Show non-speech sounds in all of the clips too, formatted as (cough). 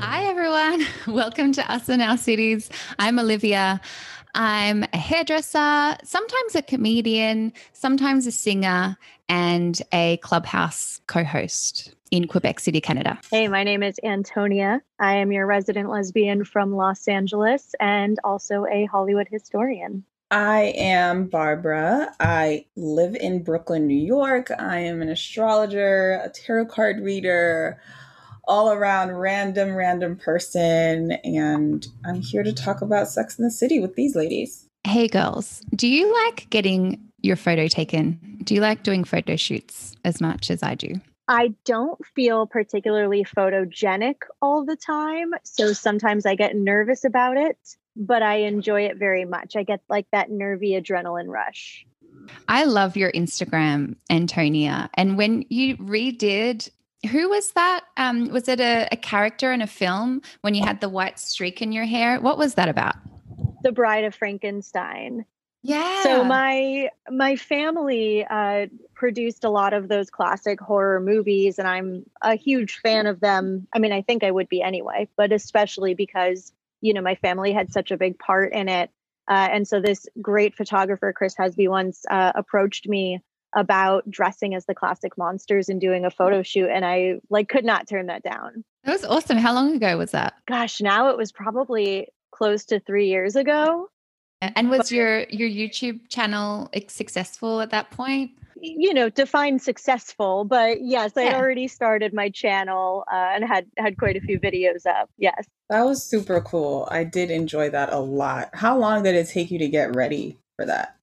Hi, everyone. (laughs) Welcome to Us and Our Cities. I'm Olivia. I'm a hairdresser, sometimes a comedian, sometimes a singer, and a clubhouse co host in Quebec City, Canada. Hey, my name is Antonia. I am your resident lesbian from Los Angeles and also a Hollywood historian. I am Barbara. I live in Brooklyn, New York. I am an astrologer, a tarot card reader, all around random, random person. And I'm here to talk about Sex and the City with these ladies. Hey, girls, do you like getting your photo taken? Do you like doing photo shoots as much as I do? I don't feel particularly photogenic all the time. So sometimes I get nervous about it but I enjoy it very much. I get like that nervy adrenaline rush. I love your Instagram, Antonia. And when you redid, who was that? Um, was it a, a character in a film when you had the white streak in your hair? What was that about? The Bride of Frankenstein. Yeah. So my my family uh, produced a lot of those classic horror movies, and I'm a huge fan of them. I mean, I think I would be anyway, but especially because you know my family had such a big part in it uh, and so this great photographer chris hesby once uh, approached me about dressing as the classic monsters and doing a photo shoot and i like could not turn that down. That was awesome. How long ago was that? Gosh now it was probably close to three years ago. And was but, your your youtube channel successful at that point? You know define successful but yes i already started my channel uh, and had had quite a few videos up yes. That was super cool. I did enjoy that a lot. How long did it take you to get ready for that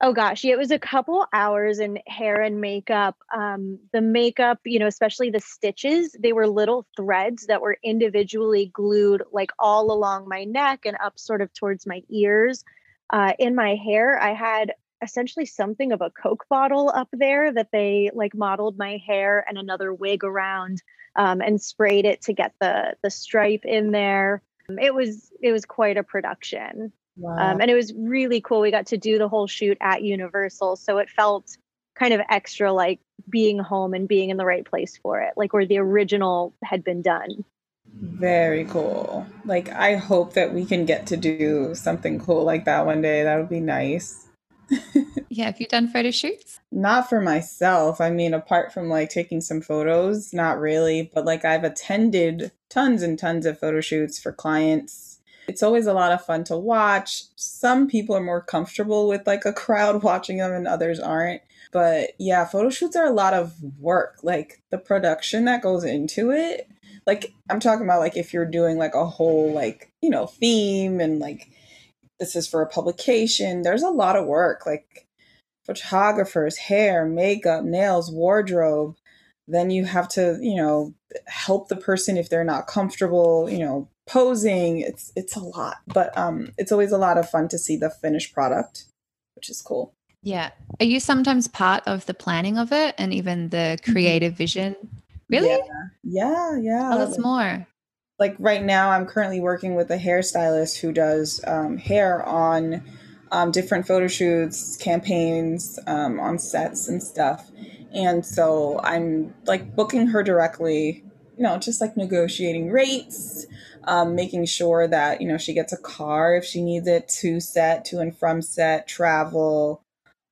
oh gosh it was a couple hours in hair and makeup um, the makeup you know especially the stitches they were little threads that were individually glued like all along my neck and up sort of towards my ears uh, in my hair i had essentially something of a Coke bottle up there that they like modeled my hair and another wig around um, and sprayed it to get the the stripe in there. It was it was quite a production. Wow. Um, and it was really cool. We got to do the whole shoot at Universal, so it felt kind of extra like being home and being in the right place for it, like where the original had been done. Very cool. Like I hope that we can get to do something cool like that one day. That would be nice. (laughs) yeah, have you done photo shoots? Not for myself. I mean, apart from like taking some photos, not really, but like I've attended tons and tons of photo shoots for clients. It's always a lot of fun to watch. Some people are more comfortable with like a crowd (laughs) watching them and others aren't. But yeah, photo shoots are a lot of work. Like the production that goes into it. Like I'm talking about like if you're doing like a whole like, you know, theme and like this is for a publication. There's a lot of work, like photographers, hair, makeup, nails, wardrobe. Then you have to, you know, help the person if they're not comfortable, you know, posing. It's it's a lot, but um it's always a lot of fun to see the finished product, which is cool. Yeah. Are you sometimes part of the planning of it and even the mm-hmm. creative vision? Really? Yeah. Yeah, yeah. Tell us more like right now i'm currently working with a hairstylist who does um, hair on um, different photo shoots campaigns um, on sets and stuff and so i'm like booking her directly you know just like negotiating rates um, making sure that you know she gets a car if she needs it to set to and from set travel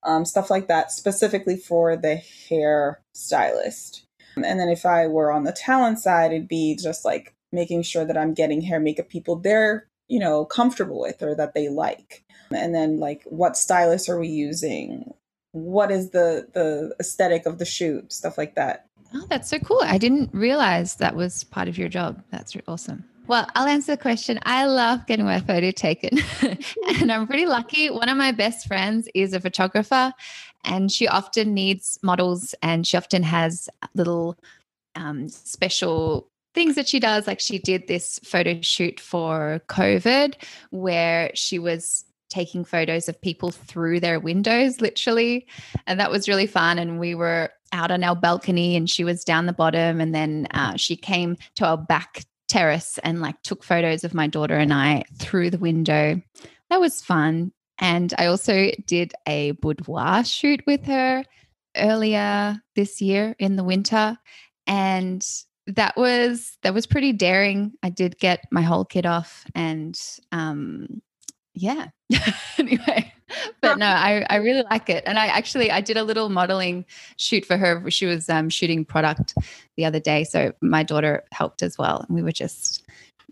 um, stuff like that specifically for the hair stylist and then if i were on the talent side it'd be just like making sure that I'm getting hair makeup people they're, you know, comfortable with or that they like. And then like what stylist are we using? What is the the aesthetic of the shoot? Stuff like that. Oh, that's so cool. I didn't realize that was part of your job. That's awesome. Well, I'll answer the question. I love getting my photo taken, (laughs) and I'm pretty lucky. One of my best friends is a photographer, and she often needs models, and she often has little um, special things that she does. Like she did this photo shoot for COVID where she was taking photos of people through their windows, literally. And that was really fun. And we were out on our balcony and she was down the bottom. And then uh, she came to our back terrace and like took photos of my daughter and I through the window. That was fun. And I also did a boudoir shoot with her earlier this year in the winter. And that was that was pretty daring. I did get my whole kit off and um yeah. (laughs) anyway, but no, I, I really like it. And I actually I did a little modeling shoot for her. She was um, shooting product the other day, so my daughter helped as well. And we were just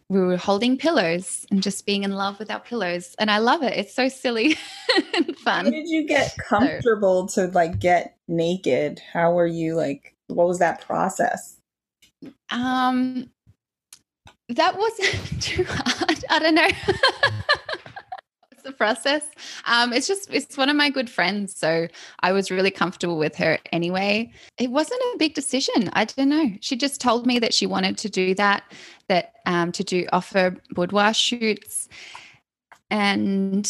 we were holding pillows and just being in love with our pillows. And I love it. It's so silly (laughs) and fun. How did you get comfortable so, to like get naked? How were you like what was that process? Um that wasn't (laughs) too hard. I don't know. (laughs) the process. Um, it's just it's one of my good friends, so I was really comfortable with her anyway. It wasn't a big decision. I don't know. She just told me that she wanted to do that, that um, to do offer boudoir shoots, and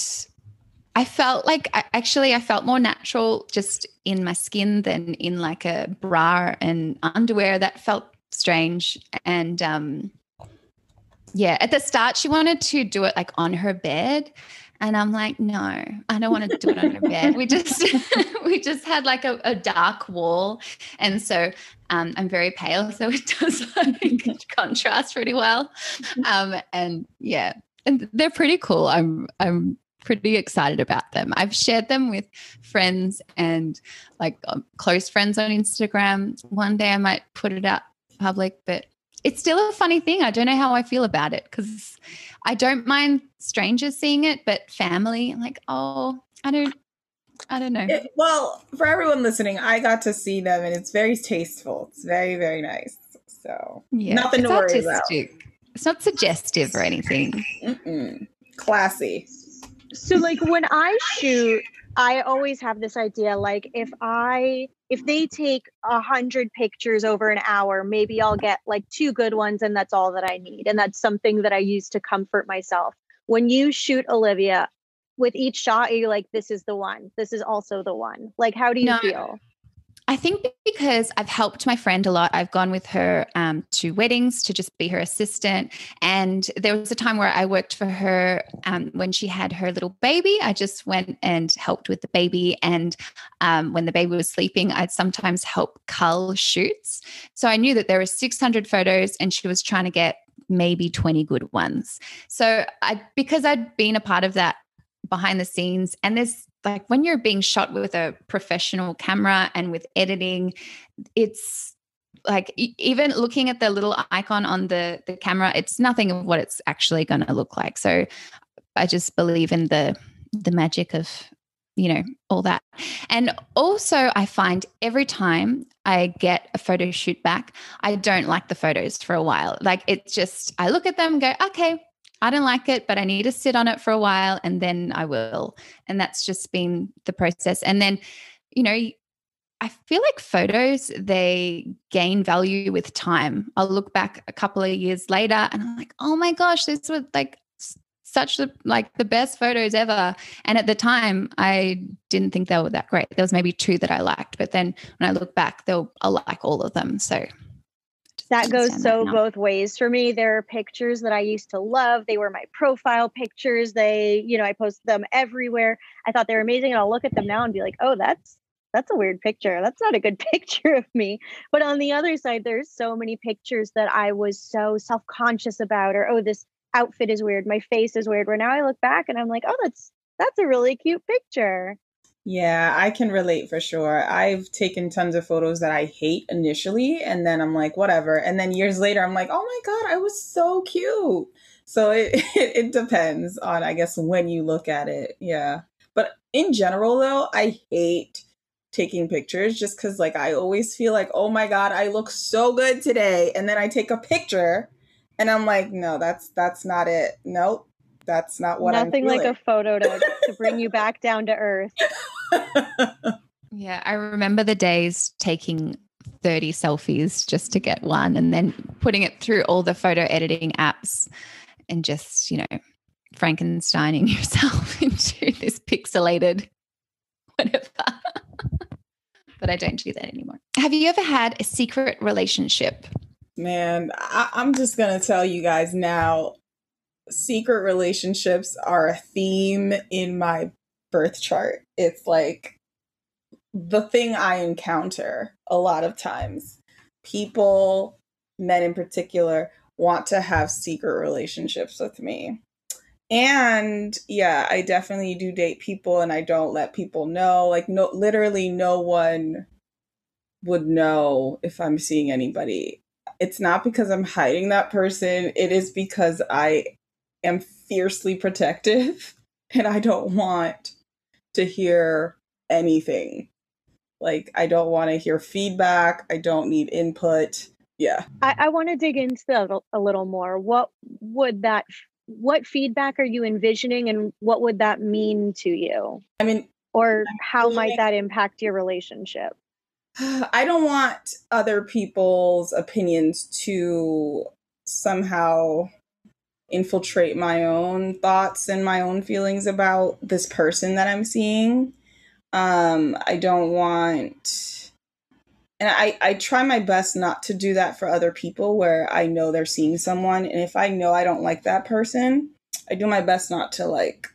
I felt like actually I felt more natural just in my skin than in like a bra and underwear. That felt strange and um yeah at the start she wanted to do it like on her bed and I'm like, no, I don't want to do it on a bed. We just (laughs) we just had like a, a dark wall. And so um, I'm very pale, so it (laughs) does like (laughs) contrast pretty well. Um, and yeah, and they're pretty cool. I'm I'm pretty excited about them. I've shared them with friends and like um, close friends on Instagram. One day I might put it out public, but it's still a funny thing. I don't know how I feel about it because I don't mind strangers seeing it, but family, like, oh, I don't, I don't know. It, well, for everyone listening, I got to see them, and it's very tasteful. It's very, very nice. So yeah, nothing to worry artistic. about. It's not suggestive or anything. Mm-mm. Classy. So, like when I shoot, I always have this idea like if I if they take a hundred pictures over an hour, maybe I'll get like two good ones and that's all that I need. And that's something that I use to comfort myself. When you shoot Olivia, with each shot, you're you like, this is the one? This is also the one. Like, how do you no, feel? I think because I've helped my friend a lot, I've gone with her um, to weddings to just be her assistant. And there was a time where I worked for her um, when she had her little baby. I just went and helped with the baby. And um, when the baby was sleeping, I'd sometimes help cull shoots. So I knew that there were 600 photos and she was trying to get maybe 20 good ones. So I because I'd been a part of that behind the scenes and there's like when you're being shot with a professional camera and with editing it's like even looking at the little icon on the the camera it's nothing of what it's actually going to look like. So i just believe in the the magic of you know all that. And also i find every time i get a photo shoot back i don't like the photos for a while. Like it's just i look at them and go okay I don't like it, but I need to sit on it for a while and then I will. And that's just been the process. And then, you know, I feel like photos, they gain value with time. I'll look back a couple of years later and I'm like, oh my gosh, this was like such the like the best photos ever. And at the time, I didn't think they were that great. There was maybe two that I liked, but then when I look back, they'll I'll like all of them. So that goes so that both ways for me. There are pictures that I used to love. They were my profile pictures. They, you know, I post them everywhere. I thought they were amazing. And I'll look at them now and be like, oh, that's that's a weird picture. That's not a good (laughs) picture of me. But on the other side, there's so many pictures that I was so self-conscious about, or oh, this outfit is weird, my face is weird. Where now I look back and I'm like, oh, that's that's a really cute picture. Yeah, I can relate for sure. I've taken tons of photos that I hate initially, and then I'm like, whatever. And then years later, I'm like, oh my God, I was so cute. So it, (laughs) it, it depends on, I guess, when you look at it. Yeah. But in general, though, I hate taking pictures just because, like, I always feel like, oh my God, I look so good today. And then I take a picture and I'm like, no, that's that's not it. Nope that's not what Nothing I'm Nothing like a photo to, to bring you (laughs) back down to earth. (laughs) yeah, I remember the days taking 30 selfies just to get one and then putting it through all the photo editing apps and just, you know, Frankensteining (laughs) yourself into this pixelated whatever. (laughs) but I don't do that anymore. Have you ever had a secret relationship? Man, I- I'm just going to tell you guys now secret relationships are a theme in my birth chart. It's like the thing I encounter a lot of times. People men in particular want to have secret relationships with me. And yeah, I definitely do date people and I don't let people know. Like no literally no one would know if I'm seeing anybody. It's not because I'm hiding that person. It is because I am fiercely protective (laughs) and I don't want to hear anything. Like I don't want to hear feedback. I don't need input. Yeah. I, I want to dig into that a little more. What would that what feedback are you envisioning and what would that mean to you? I mean, or how might that impact your relationship? I don't want other people's opinions to somehow infiltrate my own thoughts and my own feelings about this person that I'm seeing. Um, I don't want and I, I try my best not to do that for other people where I know they're seeing someone. And if I know I don't like that person, I do my best not to like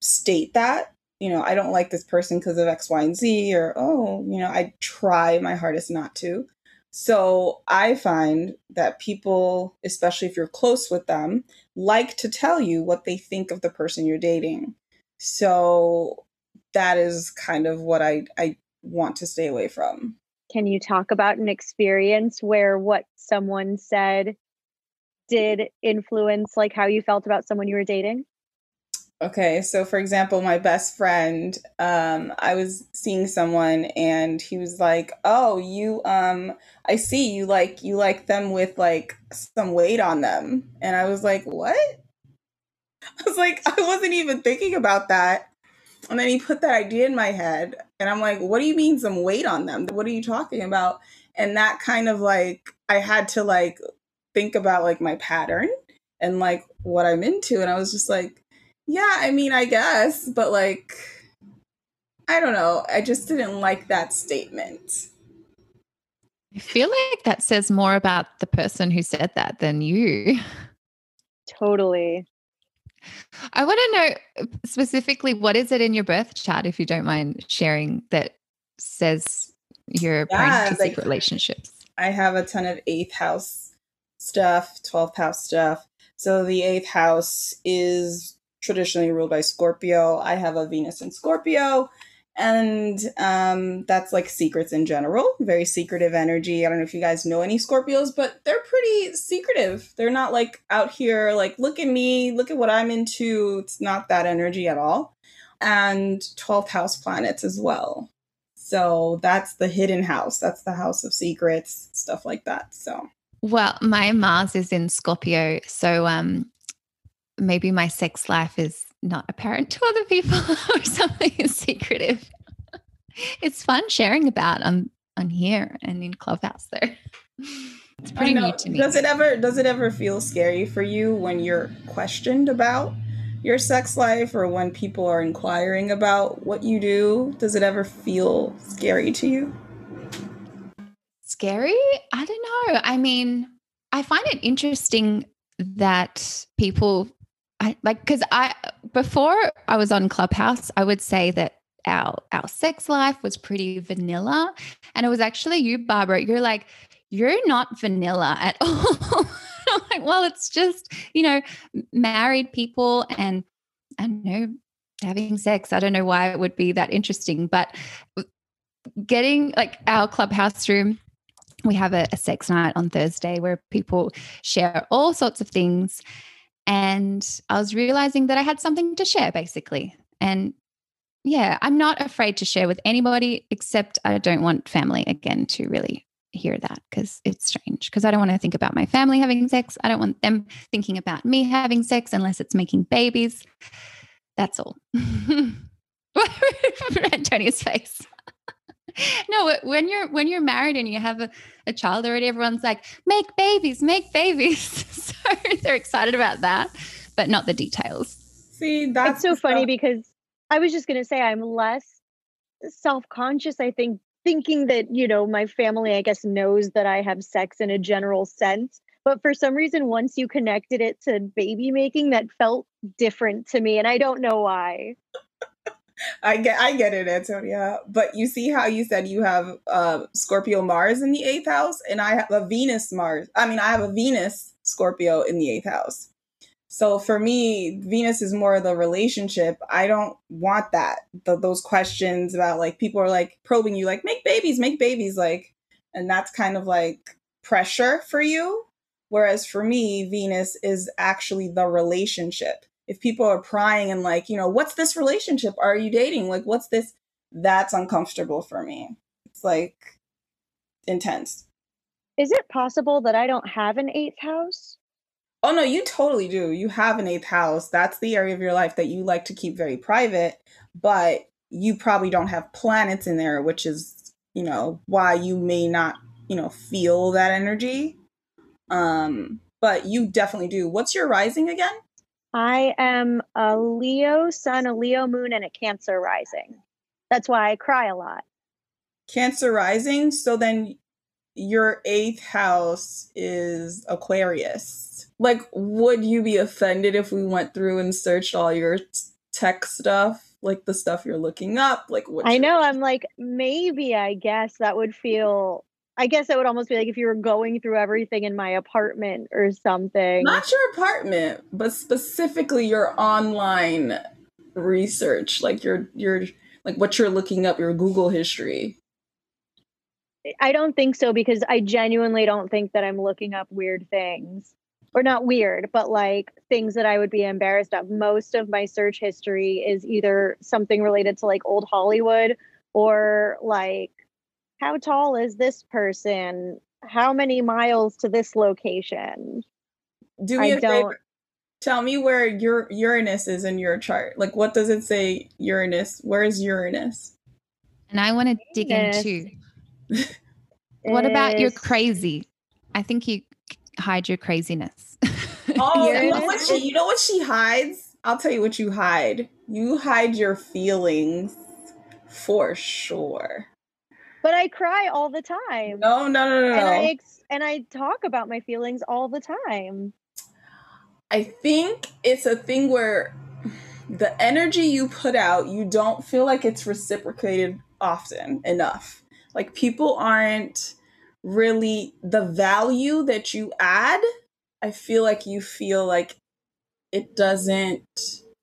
state that. You know, I don't like this person because of X, Y, and Z, or, oh, you know, I try my hardest not to. So I find that people, especially if you're close with them, like to tell you what they think of the person you're dating. So that is kind of what I, I want to stay away from. Can you talk about an experience where what someone said did influence like how you felt about someone you were dating? Okay, so for example, my best friend, um, I was seeing someone and he was like, "Oh, you um I see you like you like them with like some weight on them." And I was like, "What?" (laughs) I was like, I wasn't even thinking about that. And then he put that idea in my head. And I'm like, what do you mean some weight on them? What are you talking about? And that kind of like, I had to like think about like my pattern and like what I'm into. And I was just like, yeah, I mean, I guess, but like, I don't know. I just didn't like that statement. I feel like that says more about the person who said that than you. Totally. I want to know specifically what is it in your birth chart, if you don't mind sharing, that says you're yeah, prone to like, secret relationships. I have a ton of eighth house stuff, 12th house stuff. So the eighth house is traditionally ruled by Scorpio. I have a Venus in Scorpio and um, that's like secrets in general. Very secretive energy. I don't know if you guys know any scorpios but they're pretty secretive. They're not like out here like look at me. Look at what i'm into. It's not that energy at all. And 12th house planets as well. So that's the hidden house. That's the house of secrets stuff like that so. Well my mars is in scorpio so um maybe my sex life is not apparent to other people (laughs) or something is secretive. It's fun sharing about on on here and in Clubhouse there. It's pretty new to me. Does it ever does it ever feel scary for you when you're questioned about your sex life or when people are inquiring about what you do? Does it ever feel scary to you? Scary? I don't know. I mean, I find it interesting that people I like because I before I was on Clubhouse, I would say that our our sex life was pretty vanilla, and it was actually you, Barbara. You're like you're not vanilla at (laughs) all. like, well, it's just you know married people and I don't know having sex. I don't know why it would be that interesting, but getting like our clubhouse room we have a, a, sex night on Thursday where people share all sorts of things. And I was realizing that I had something to share basically. And yeah, I'm not afraid to share with anybody, except I don't want family again to really hear that because it's strange. Because I don't want to think about my family having sex. I don't want them thinking about me having sex unless it's making babies. That's all. (laughs) Antonia's face. (laughs) no, when you're when you're married and you have a, a child already, everyone's like, make babies, make babies. (laughs) so they're excited about that, but not the details. See, that's it's so funny because I was just gonna say I'm less self-conscious, I think, thinking that, you know, my family, I guess, knows that I have sex in a general sense. But for some reason, once you connected it to baby making, that felt different to me. And I don't know why. I get I get it, Antonia. But you see how you said you have uh, Scorpio Mars in the eighth house, and I have a Venus Mars. I mean, I have a Venus Scorpio in the eighth house. So for me, Venus is more the relationship. I don't want that. The, those questions about like people are like probing you, like make babies, make babies, like, and that's kind of like pressure for you. Whereas for me, Venus is actually the relationship if people are prying and like, you know, what's this relationship? Are you dating? Like, what's this? That's uncomfortable for me. It's like intense. Is it possible that I don't have an eighth house? Oh no, you totally do. You have an eighth house. That's the area of your life that you like to keep very private, but you probably don't have planets in there, which is, you know, why you may not, you know, feel that energy. Um, but you definitely do. What's your rising again? I am a Leo sun, a Leo moon, and a Cancer rising. That's why I cry a lot. Cancer rising. So then your eighth house is Aquarius. Like, would you be offended if we went through and searched all your tech stuff, like the stuff you're looking up? Like, what? I know. I'm like, maybe I guess that would feel I guess it would almost be like if you were going through everything in my apartment or something. Not your apartment, but specifically your online research, like your your like what you're looking up, your Google history. I don't think so because I genuinely don't think that I'm looking up weird things. Or not weird, but like things that I would be embarrassed of. Most of my search history is either something related to like old Hollywood or like how tall is this person? How many miles to this location? Do me I a don't... favor. Tell me where your Uranus is in your chart. Like, what does it say? Uranus. Where is Uranus? And I want to dig into. (laughs) what about you're crazy? I think you hide your craziness. oh, (laughs) you know, what she, you know what she hides? I'll tell you what you hide. You hide your feelings for sure. But I cry all the time. No, no, no, no. And I ex- and I talk about my feelings all the time. I think it's a thing where the energy you put out, you don't feel like it's reciprocated often enough. Like people aren't really the value that you add. I feel like you feel like it doesn't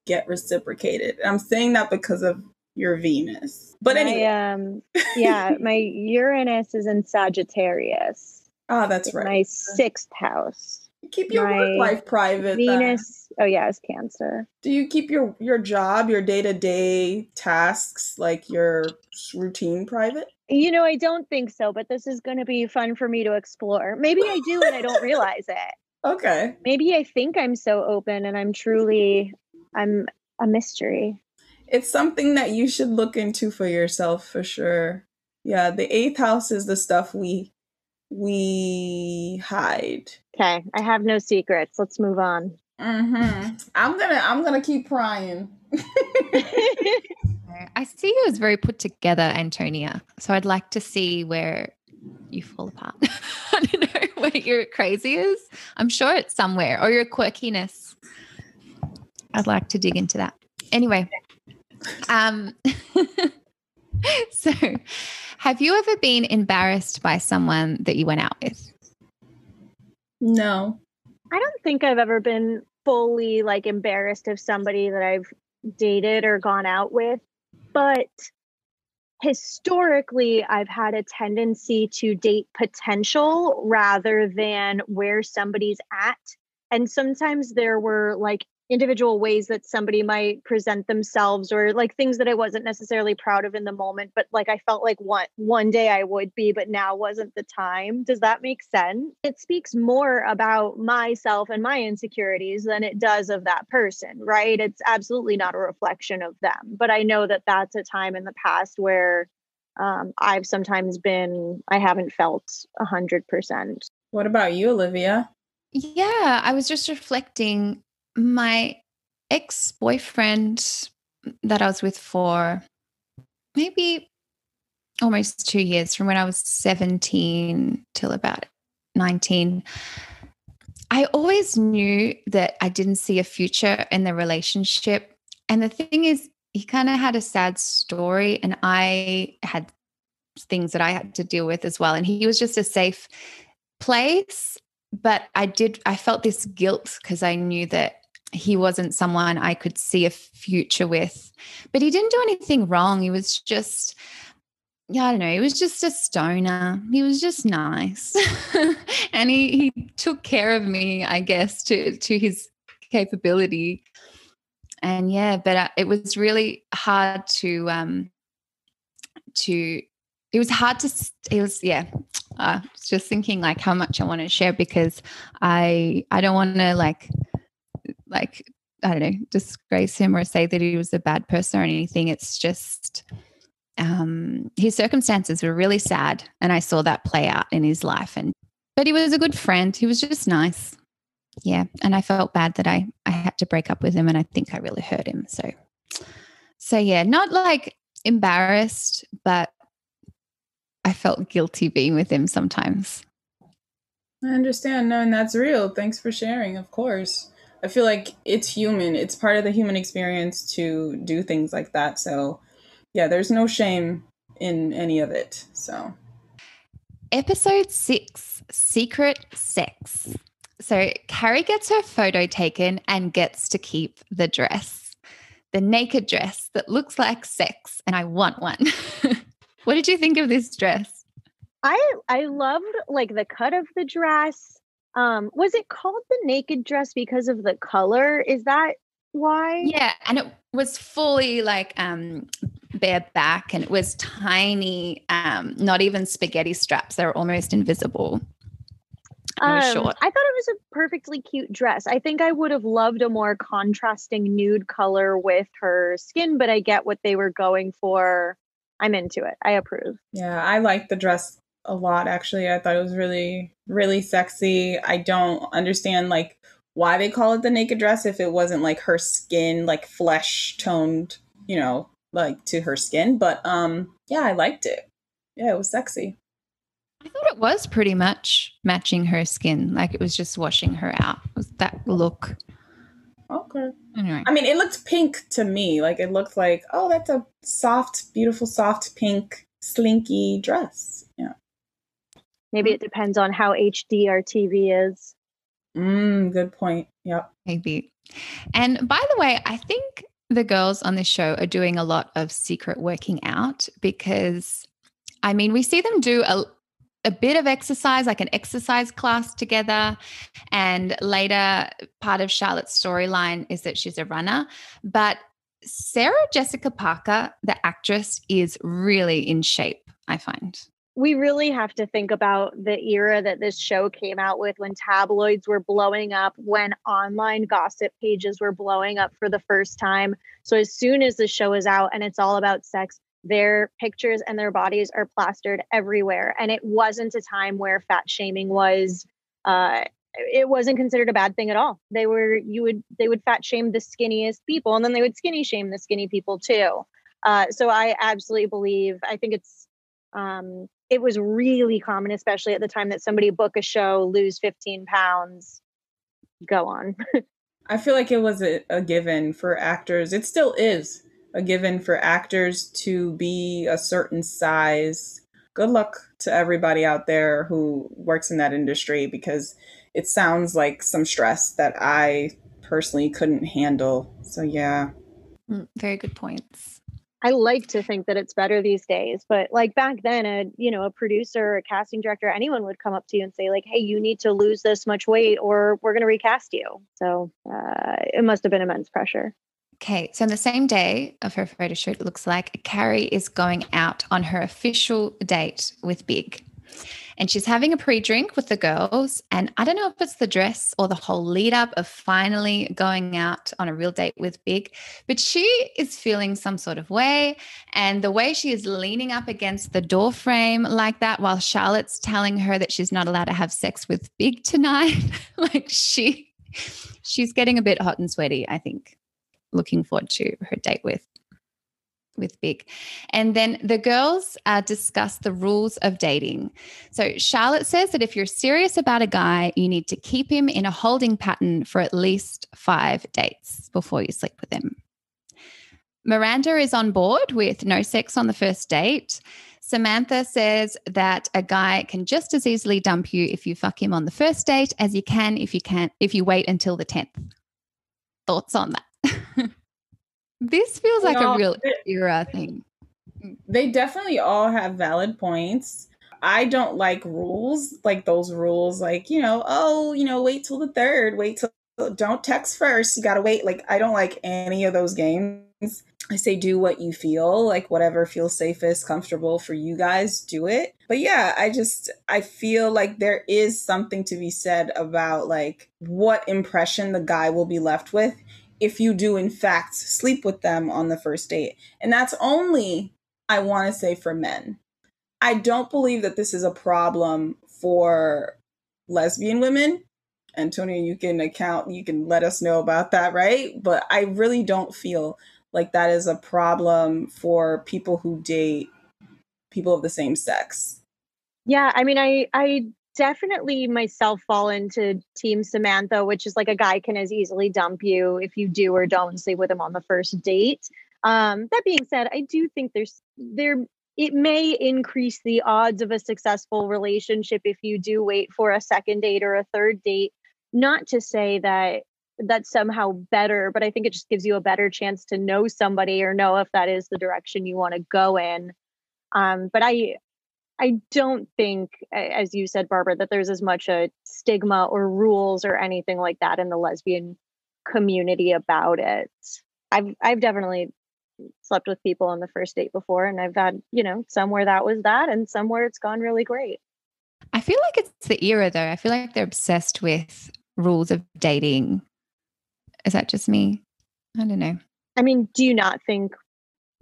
get reciprocated. I'm saying that because of your Venus. But my, anyway. um, yeah, my (laughs) Uranus is in Sagittarius. Oh, that's right. My sixth house. keep your my work life private. Venus. Then. Oh yeah, it's Cancer. Do you keep your your job, your day to day tasks, like your routine, private? You know, I don't think so, but this is going to be fun for me to explore. Maybe I do and I don't realize it. (laughs) Okay. Maybe I think I'm so open and I'm truly I'm a mystery it's something that you should look into for yourself for sure. Yeah, the eighth house is the stuff we we hide. Okay, I have no secrets. Let's move on. Mm-hmm. I'm gonna I'm gonna keep prying. (laughs) I see you as very put together, Antonia. So I'd like to see where you fall apart. (laughs) I don't know (laughs) where your crazy is. I'm sure it's somewhere, or your quirkiness. I'd like to dig into that. Anyway, um, (laughs) so, have you ever been embarrassed by someone that you went out with? No. I don't think I've ever been fully like embarrassed of somebody that I've dated or gone out with, but historically I've had a tendency to date potential rather than where somebody's at. And sometimes there were like individual ways that somebody might present themselves or like things that I wasn't necessarily proud of in the moment but like I felt like one one day I would be but now wasn't the time. Does that make sense? It speaks more about myself and my insecurities than it does of that person right? It's absolutely not a reflection of them but I know that that's a time in the past where um, I've sometimes been I haven't felt a hundred percent. What about you Olivia? Yeah, I was just reflecting my ex boyfriend that I was with for maybe almost two years from when I was 17 till about 19. I always knew that I didn't see a future in the relationship. And the thing is, he kind of had a sad story, and I had things that I had to deal with as well. And he was just a safe place. But I did, I felt this guilt because I knew that he wasn't someone I could see a future with. But he didn't do anything wrong. He was just, yeah, I don't know. He was just a stoner. He was just nice. (laughs) and he, he took care of me, I guess, to, to his capability. And yeah, but uh, it was really hard to, um, to, it was hard to, it was, yeah, I uh, just thinking like how much I want to share because I, I don't want to like, like, I don't know, disgrace him or say that he was a bad person or anything. It's just, um, his circumstances were really sad, and I saw that play out in his life. And but he was a good friend. He was just nice, yeah. And I felt bad that I I had to break up with him, and I think I really hurt him. So, so yeah, not like embarrassed, but I felt guilty being with him sometimes. I understand. No, and that's real. Thanks for sharing. Of course. I feel like it's human. It's part of the human experience to do things like that. So yeah, there's no shame in any of it. So, episode six Secret Sex. So, Carrie gets her photo taken and gets to keep the dress, the naked dress that looks like sex. And I want one. (laughs) what did you think of this dress? I I loved like the cut of the dress. Um, was it called the naked dress because of the color? Is that why? Yeah, and it was fully like um bare back and it was tiny, um, not even spaghetti straps. They were almost invisible. Um, I thought it was a perfectly cute dress. I think I would have loved a more contrasting nude color with her skin, but I get what they were going for. I'm into it. I approve. Yeah, I like the dress a lot actually. I thought it was really really sexy. I don't understand like why they call it the naked dress if it wasn't like her skin like flesh toned, you know, like to her skin. But um yeah, I liked it. Yeah, it was sexy. I thought it was pretty much matching her skin. Like it was just washing her out. It was that look. Okay. Anyway. I mean, it looked pink to me. Like it looked like, oh, that's a soft, beautiful, soft pink, slinky dress. Yeah. Maybe it depends on how HD our TV is. Mm, good point. Yep. Maybe. And by the way, I think the girls on this show are doing a lot of secret working out because I mean, we see them do a, a bit of exercise, like an exercise class together. And later, part of Charlotte's storyline is that she's a runner. But Sarah Jessica Parker, the actress, is really in shape, I find we really have to think about the era that this show came out with when tabloids were blowing up, when online gossip pages were blowing up for the first time. So, as soon as the show is out and it's all about sex, their pictures and their bodies are plastered everywhere. And it wasn't a time where fat shaming was. Uh, it wasn't considered a bad thing at all. They were you would they would fat shame the skinniest people, and then they would skinny shame the skinny people too. Uh, so I absolutely believe. I think it's um, it was really common, especially at the time that somebody book a show, lose 15 pounds, go on. (laughs) I feel like it was a, a, given for actors. It still is a given for actors to be a certain size. Good luck to everybody out there who works in that industry because it sounds like some stress that I personally couldn't handle. So, yeah. Mm, very good points. I like to think that it's better these days, but like back then, a you know a producer, a casting director, anyone would come up to you and say like, "Hey, you need to lose this much weight, or we're going to recast you." So uh, it must have been immense pressure. Okay, so on the same day of her photo shoot, it looks like Carrie is going out on her official date with Big and she's having a pre drink with the girls. And I don't know if it's the dress or the whole lead up of finally going out on a real date with Big, but she is feeling some sort of way. And the way she is leaning up against the door frame like that while Charlotte's telling her that she's not allowed to have sex with Big tonight, (laughs) like she. She's getting a bit hot and sweaty, I think. Looking forward to her date with with Big. And then the girls uh, discuss the rules of dating. So Charlotte says that if you're serious about a guy, you need to keep him in a holding pattern for at least five dates before you sleep with him. Miranda is on board with no sex on the first date. Samantha says that a guy can just as easily dump you if you fuck him on the first date as you can if you can if you wait until the 10th. Thoughts on that? This feels like a real era thing. They definitely all have valid points. I don't like rules, like those rules, like, you know, oh, you know, wait till the third, wait till don't text first. You got to wait. Like, I don't like any of those games. I say do what you feel, like whatever feels safest, comfortable for you guys, do it. But yeah, I just I feel like there is something to be said about like what impression the guy will be left with if you do in fact sleep with them on the first date. And that's only I want to say for men. I don't believe that this is a problem for lesbian women. Antonia, you can account, you can let us know about that, right? But I really don't feel like that is a problem for people who date people of the same sex. Yeah, I mean, I I definitely myself fall into team Samantha, which is like a guy can as easily dump you if you do or don't sleep with him on the first date. Um, that being said, I do think there's there it may increase the odds of a successful relationship if you do wait for a second date or a third date. Not to say that that's somehow better, but I think it just gives you a better chance to know somebody or know if that is the direction you want to go in. Um, but I I don't think, as you said, Barbara, that there's as much a stigma or rules or anything like that in the lesbian community about it. I've I've definitely slept with people on the first date before, and I've had you know somewhere that was that, and somewhere it's gone really great. I feel like it's the era though. I feel like they're obsessed with rules of dating. Is that just me? I don't know. I mean, do you not think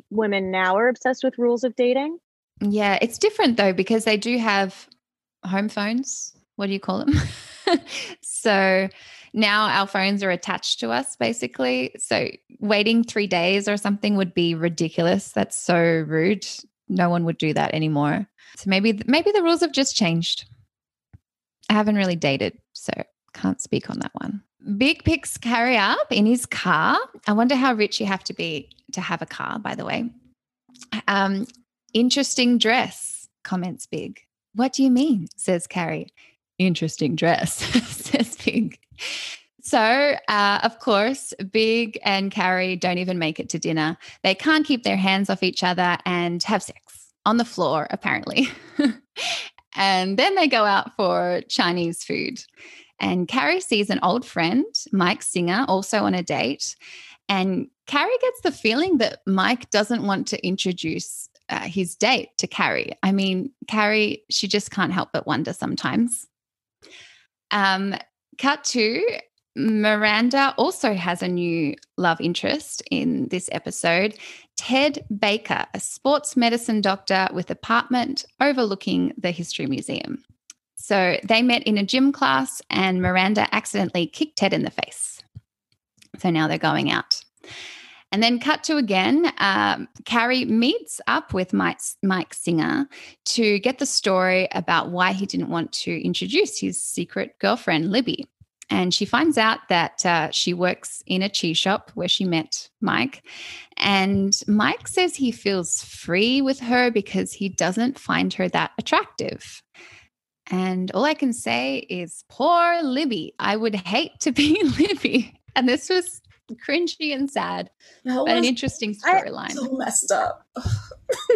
women now are obsessed with rules of dating? Yeah, it's different though because they do have home phones. What do you call them? (laughs) so now our phones are attached to us basically. So waiting three days or something would be ridiculous. That's so rude. No one would do that anymore. So maybe maybe the rules have just changed. I haven't really dated, so can't speak on that one. Big picks Carrie up in his car. I wonder how rich you have to be to have a car, by the way. Um, interesting dress, comments Big. What do you mean? says Carrie. Interesting dress, (laughs) says Big. So, uh, of course, Big and Carrie don't even make it to dinner. They can't keep their hands off each other and have sex on the floor, apparently. (laughs) and then they go out for Chinese food. And Carrie sees an old friend, Mike Singer, also on a date. And Carrie gets the feeling that Mike doesn't want to introduce uh, his date to Carrie. I mean, Carrie, she just can't help but wonder sometimes. Um, cut to Miranda also has a new love interest in this episode. Ted Baker, a sports medicine doctor with apartment overlooking the History Museum. So they met in a gym class, and Miranda accidentally kicked Ted in the face. So now they're going out. And then cut to again, um, Carrie meets up with Mike, Mike Singer to get the story about why he didn't want to introduce his secret girlfriend, Libby. And she finds out that uh, she works in a cheese shop where she met Mike. And Mike says he feels free with her because he doesn't find her that attractive. And all I can say is, poor Libby. I would hate to be (laughs) Libby. And this was cringy and sad, but an interesting storyline. So messed up. (laughs)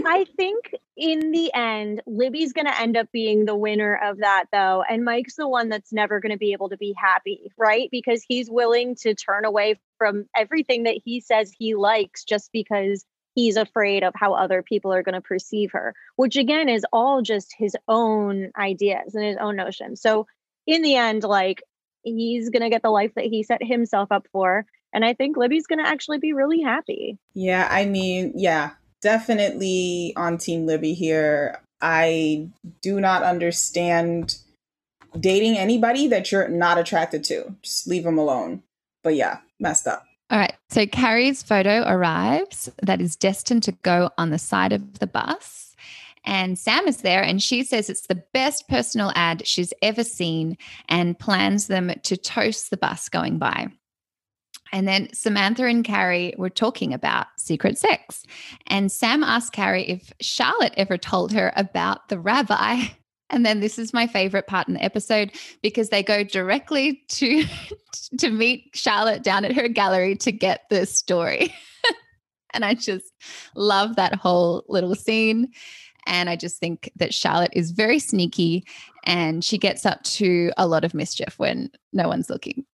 I think in the end, Libby's going to end up being the winner of that, though. And Mike's the one that's never going to be able to be happy, right? Because he's willing to turn away from everything that he says he likes just because he's afraid of how other people are going to perceive her, which again is all just his own ideas and his own notions. So in the end, like he's going to get the life that he set himself up for. And I think Libby's going to actually be really happy. Yeah, I mean, yeah, definitely on Team Libby here. I do not understand dating anybody that you're not attracted to. Just leave them alone. But yeah, messed up. All right. So Carrie's photo arrives that is destined to go on the side of the bus. And Sam is there and she says it's the best personal ad she's ever seen and plans them to toast the bus going by. And then Samantha and Carrie were talking about secret sex. And Sam asked Carrie if Charlotte ever told her about the rabbi. (laughs) And then this is my favorite part in the episode because they go directly to (laughs) to meet Charlotte down at her gallery to get the story. (laughs) and I just love that whole little scene. And I just think that Charlotte is very sneaky and she gets up to a lot of mischief when no one's looking.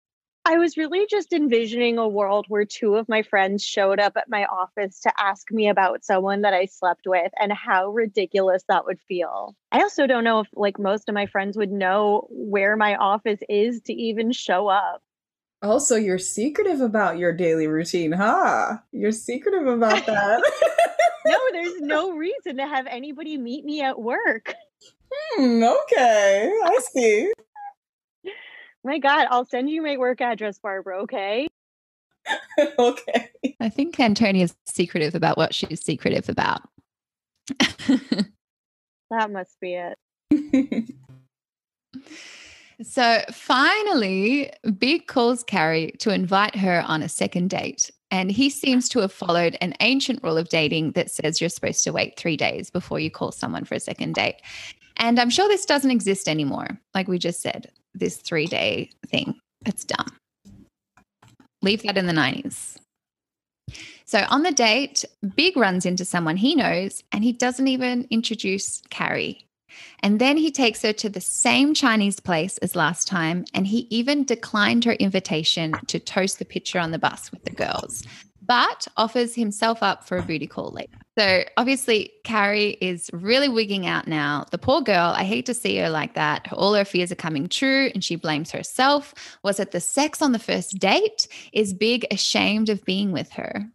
I was really just envisioning a world where two of my friends showed up at my office to ask me about someone that I slept with and how ridiculous that would feel. I also don't know if like most of my friends would know where my office is to even show up. Also, you're secretive about your daily routine, huh? You're secretive about that. (laughs) no, there's no (laughs) reason to have anybody meet me at work. Hmm, okay, I see. My God, I'll send you my work address, Barbara, okay? (laughs) okay. I think Antonia's secretive about what she's secretive about. (laughs) that must be it. (laughs) so finally, Big calls Carrie to invite her on a second date. And he seems to have followed an ancient rule of dating that says you're supposed to wait three days before you call someone for a second date. And I'm sure this doesn't exist anymore, like we just said this three day thing. It's dumb. Leave that in the 90s. So on the date, Big runs into someone he knows and he doesn't even introduce Carrie. And then he takes her to the same Chinese place as last time. And he even declined her invitation to toast the picture on the bus with the girls but offers himself up for a booty call later. So obviously, Carrie is really wigging out now. The poor girl, I hate to see her like that. All her fears are coming true and she blames herself. Was it the sex on the first date? Is Big ashamed of being with her?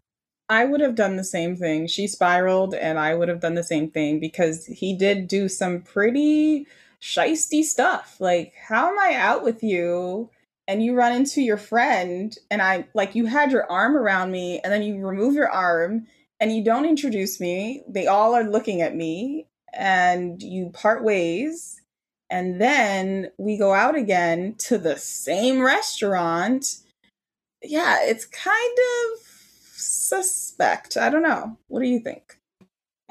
I would have done the same thing. She spiraled and I would have done the same thing because he did do some pretty shisty stuff. Like, how am I out with you? And you run into your friend and I like you had your arm around me and then you remove your arm and you don't introduce me. They all are looking at me and you part ways and then we go out again to the same restaurant. Yeah, it's kind of suspect. I don't know. What do you think?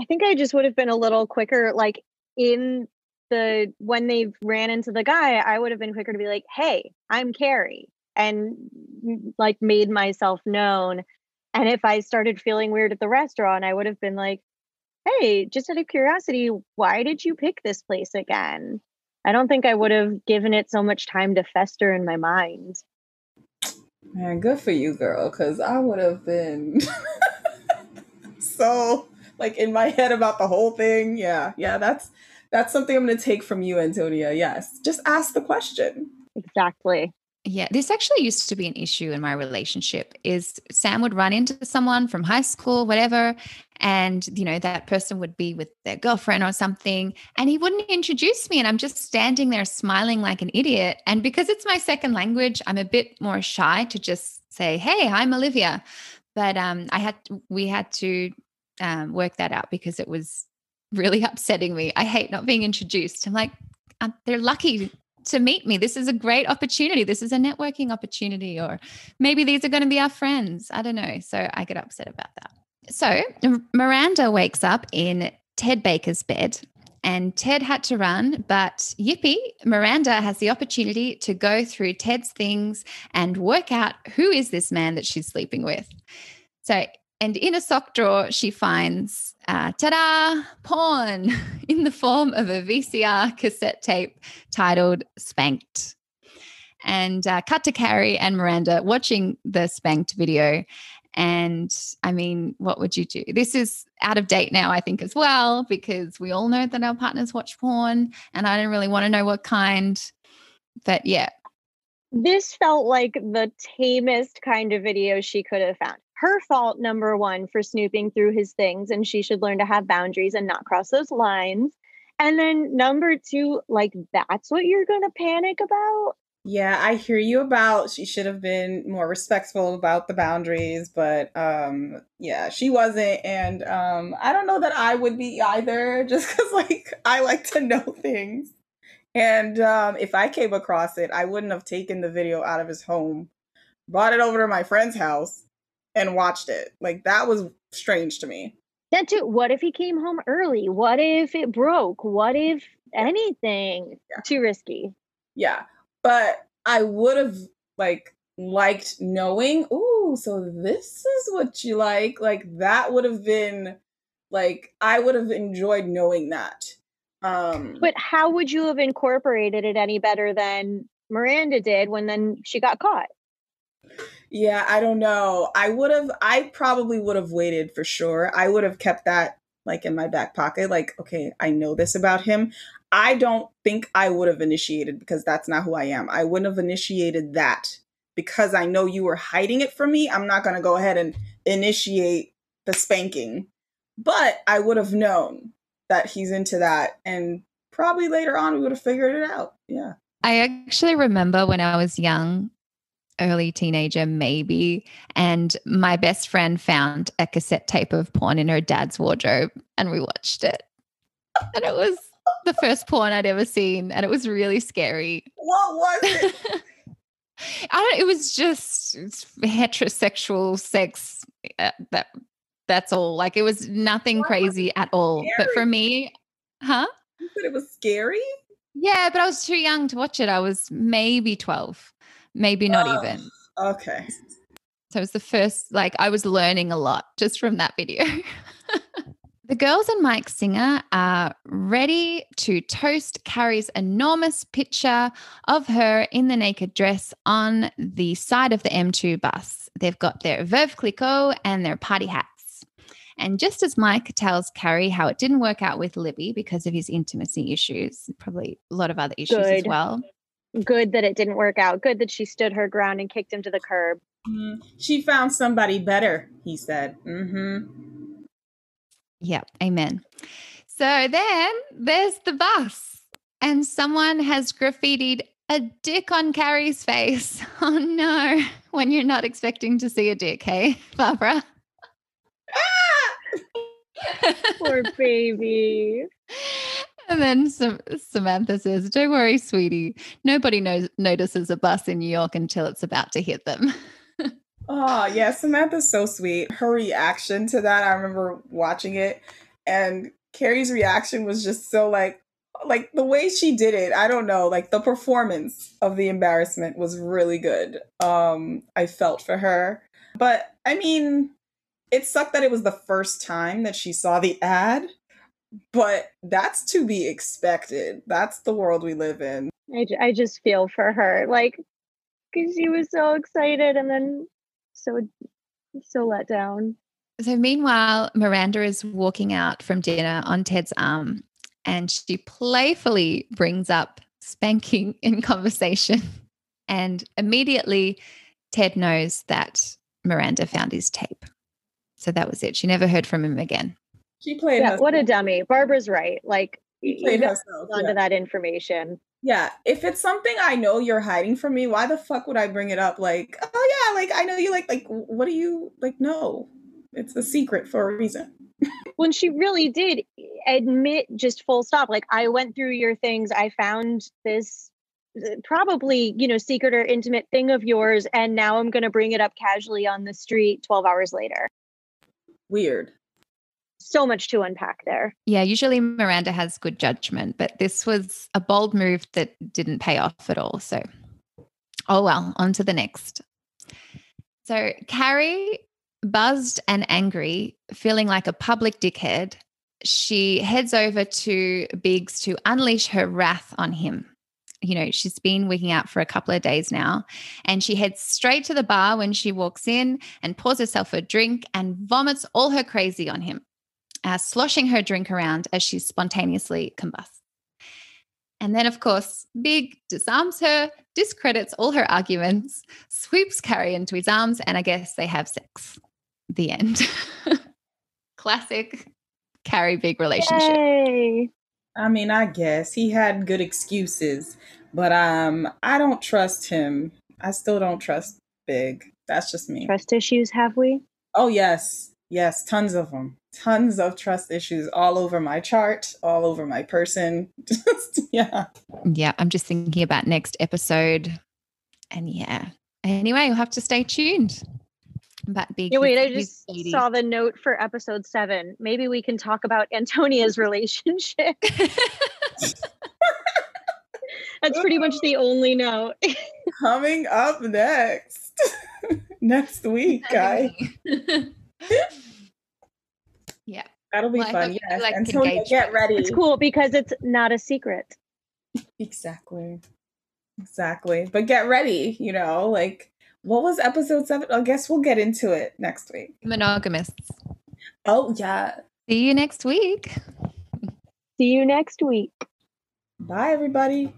I think I just would have been a little quicker like in the when they ran into the guy, I would have been quicker to be like, "Hey, I'm Carrie," and mm, like made myself known. And if I started feeling weird at the restaurant, I would have been like, "Hey, just out of curiosity, why did you pick this place again?" I don't think I would have given it so much time to fester in my mind. Man, good for you, girl, because I would have been (laughs) so like in my head about the whole thing. Yeah, yeah, that's that's something I'm going to take from you, Antonia. Yes. Just ask the question. Exactly. Yeah, this actually used to be an issue in my relationship is Sam would run into someone from high school, whatever, and you know that person would be with their girlfriend or something and he wouldn't introduce me and I'm just standing there smiling like an idiot and because it's my second language, I'm a bit more shy to just say, "Hey, I'm Olivia." But um I had we had to um, work that out because it was really upsetting me. I hate not being introduced. I'm like, they're lucky to meet me. This is a great opportunity. This is a networking opportunity, or maybe these are going to be our friends. I don't know. So I get upset about that. So Miranda wakes up in Ted Baker's bed. And Ted had to run, but yippee, Miranda has the opportunity to go through Ted's things and work out who is this man that she's sleeping with. So and in a sock drawer, she finds, uh, ta da, porn (laughs) in the form of a VCR cassette tape titled Spanked. And uh, cut to Carrie and Miranda watching the Spanked video. And I mean, what would you do? This is out of date now, I think, as well, because we all know that our partners watch porn. And I don't really want to know what kind. But yeah. This felt like the tamest kind of video she could have found her fault number one for snooping through his things and she should learn to have boundaries and not cross those lines. And then number two like that's what you're going to panic about? Yeah i hear you about she should have been more respectful about the boundaries but um yeah she wasn't and um i don't know that i would be either (laughs) just because like i like to know things. And um if i came across it i wouldn't have taken the video out of his home brought it over to my friend's house and watched it. Like that was strange to me. Then too, what if he came home early? What if it broke? What if anything? Yeah. Too risky. Yeah. But I would have like liked knowing, ooh, so this is what you like. Like that would have been like I would have enjoyed knowing that. Um But how would you have incorporated it any better than Miranda did when then she got caught? Yeah, I don't know. I would have I probably would have waited for sure. I would have kept that like in my back pocket like okay, I know this about him. I don't think I would have initiated because that's not who I am. I wouldn't have initiated that because I know you were hiding it from me. I'm not going to go ahead and initiate the spanking. But I would have known that he's into that and probably later on we would have figured it out. Yeah. I actually remember when I was young, early teenager, maybe, and my best friend found a cassette tape of porn in her dad's wardrobe and we watched it. And it was the first porn I'd ever seen, and it was really scary. What was it? (laughs) I don't. It was just heterosexual sex. Uh, that that's all. Like it was nothing What? crazy at all. But for me, huh? you said it was scary? Yeah, but I was too young to watch it. I was maybe twelve, maybe not even. Ah, okay. So it was the first. Like I was learning a lot just from that video. (laughs) The girls and Mike Singer are ready to toast Carrie's enormous picture of her in the naked dress on the side of the M2 bus. They've got their Veuve Clicquot and their party hats. And just as Mike tells Carrie how it didn't work out with Libby because of his intimacy issues, probably a lot of other issues as well. Good that it didn't work out. Good that she stood her ground and kicked him to the curb. Mm, she found somebody better, he said. Mm-hmm. Yep, amen. So then there's the bus, and someone has graffitied a dick on Carrie's face. (laughs) Oh no, when you're not expecting to see a dick, hey, Barbara? (laughs) Poor baby. And then Sam- Samantha says, Don't worry, sweetie. Nobody knows notices a bus in New York until it's about to hit them. (laughs) Oh, yeah, Samantha's so sweet. Her reaction to that, I remember watching it, and Carrie's reaction was just so like, like the way she did it. I don't know, like the performance of the embarrassment was really good. Um, I felt for her, but I mean, it sucked that it was the first time that she saw the ad, but that's to be expected. That's the world we live in. I, I just feel for her. Like, because she was so excited and then so so let down. So, meanwhile, Miranda is walking out from dinner on Ted's arm and she playfully brings up spanking (laughs) in conversation. And immediately, Ted knows that Miranda found his tape. So that was it. She never heard from him again. She played Yeah, herself. what a dummy. Barbara's right. Like, She you played herself. onto yeah. that information. Yeah, if it's something I know you're hiding from me, why the fuck would I bring it up? Like, oh yeah, like I know you like like what do you like? No, it's a secret for a reason. (laughs) when she really did admit just full stop like i went through your things i found this uh, probably you know secret or intimate thing of yours and now i'm going to bring it up casually on the street 12 hours later Weird. So much to unpack there Yeah, usually Miranda has good judgment, but this was a bold move that didn't pay off at all. So, oh well, on to the next. So, Carrie, buzzed and angry, feeling like a public dickhead, she heads over to Big's to unleash her wrath on him. You know, she's been wigging out for a couple of days now, and she heads straight to the bar when she walks in and pours herself a drink and vomits all her crazy on him uh, sloshing her drink around as she spontaneously combusts. And then, of course, Big disarms her, discredits all her arguments, sweeps Carrie into his arms, and I guess they have sex. The end. (laughs) Classic Carrie Big relationship. Yay. I mean, I guess he had good excuses, but um, I don't trust him. I still don't trust Big. That's just me. trust issues have we Oh yes, yes, tons of them. Tons of trust issues all over my chart, all over my person. (laughs) Just yeah. Yeah, I'm just thinking about next episode. And yeah, Anyway, you'll have to stay tuned. But big. Yeah, wait, I just saw the note for episode seven. Maybe we can talk about (laughs) Antonia's relationship. (laughs) That's pretty much the only note. Coming up next. next week, guys. Yeah. That'll be Well, fun. Yes. like Antonia, engagement. get ready. It's cool because it's not a secret. Exactly. Exactly. But get ready, you know, like what was episode seven? I guess we'll get into it next week. Monogamists. Oh yeah. See you next week. (laughs) See you next week. Bye everybody.